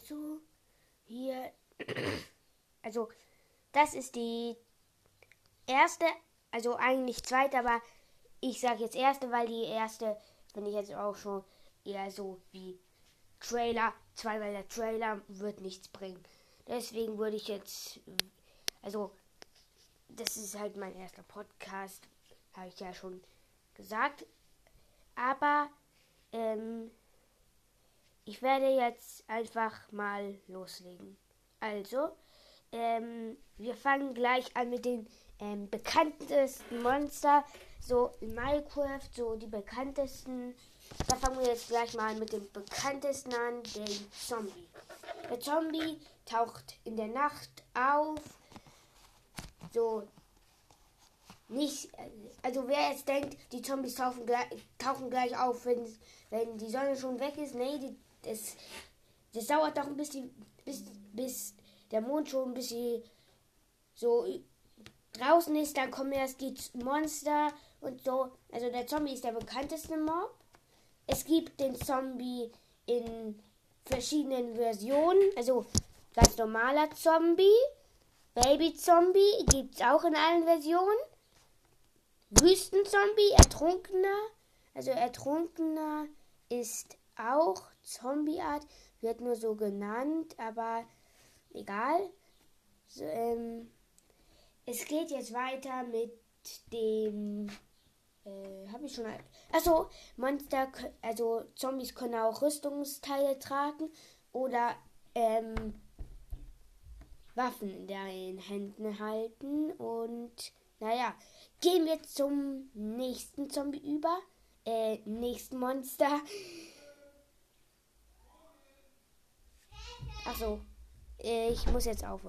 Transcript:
Also, hier. Also, das ist die erste, also eigentlich zweite, aber ich sage jetzt erste, weil die erste finde ich jetzt auch schon eher so wie Trailer 2, weil der Trailer wird nichts bringen. Deswegen würde ich jetzt, also, das ist halt mein erster Podcast, habe ich ja schon gesagt. Aber, ich werde jetzt einfach mal loslegen. Also, ähm, wir fangen gleich an mit den ähm, bekanntesten Monster. So in Minecraft, so die bekanntesten. Da fangen wir jetzt gleich mal mit dem bekanntesten an, den Zombie. Der Zombie taucht in der Nacht auf. So nicht, also wer jetzt denkt, die Zombies tauchen tauchen gleich auf, wenn, wenn die Sonne schon weg ist. Nee, die, das, das dauert doch ein bisschen, bis, bis der Mond schon ein bisschen so draußen ist, dann kommen erst die Monster und so. Also der Zombie ist der bekannteste Mob. Es gibt den Zombie in verschiedenen Versionen. Also ganz normaler Zombie. Baby-Zombie gibt es auch in allen Versionen. Wüstenzombie, Ertrunkener. Also Ertrunkener ist auch Zombie-Art. Wird nur so genannt, aber egal. So, ähm, es geht jetzt weiter mit dem. Äh, habe ich schon. Achso, Monster, also Zombies können auch Rüstungsteile tragen oder ähm, Waffen in den Händen halten. Und naja, gehen wir zum nächsten Zombie über. Äh, nächsten Monster. Achso, ich muss jetzt aufhören.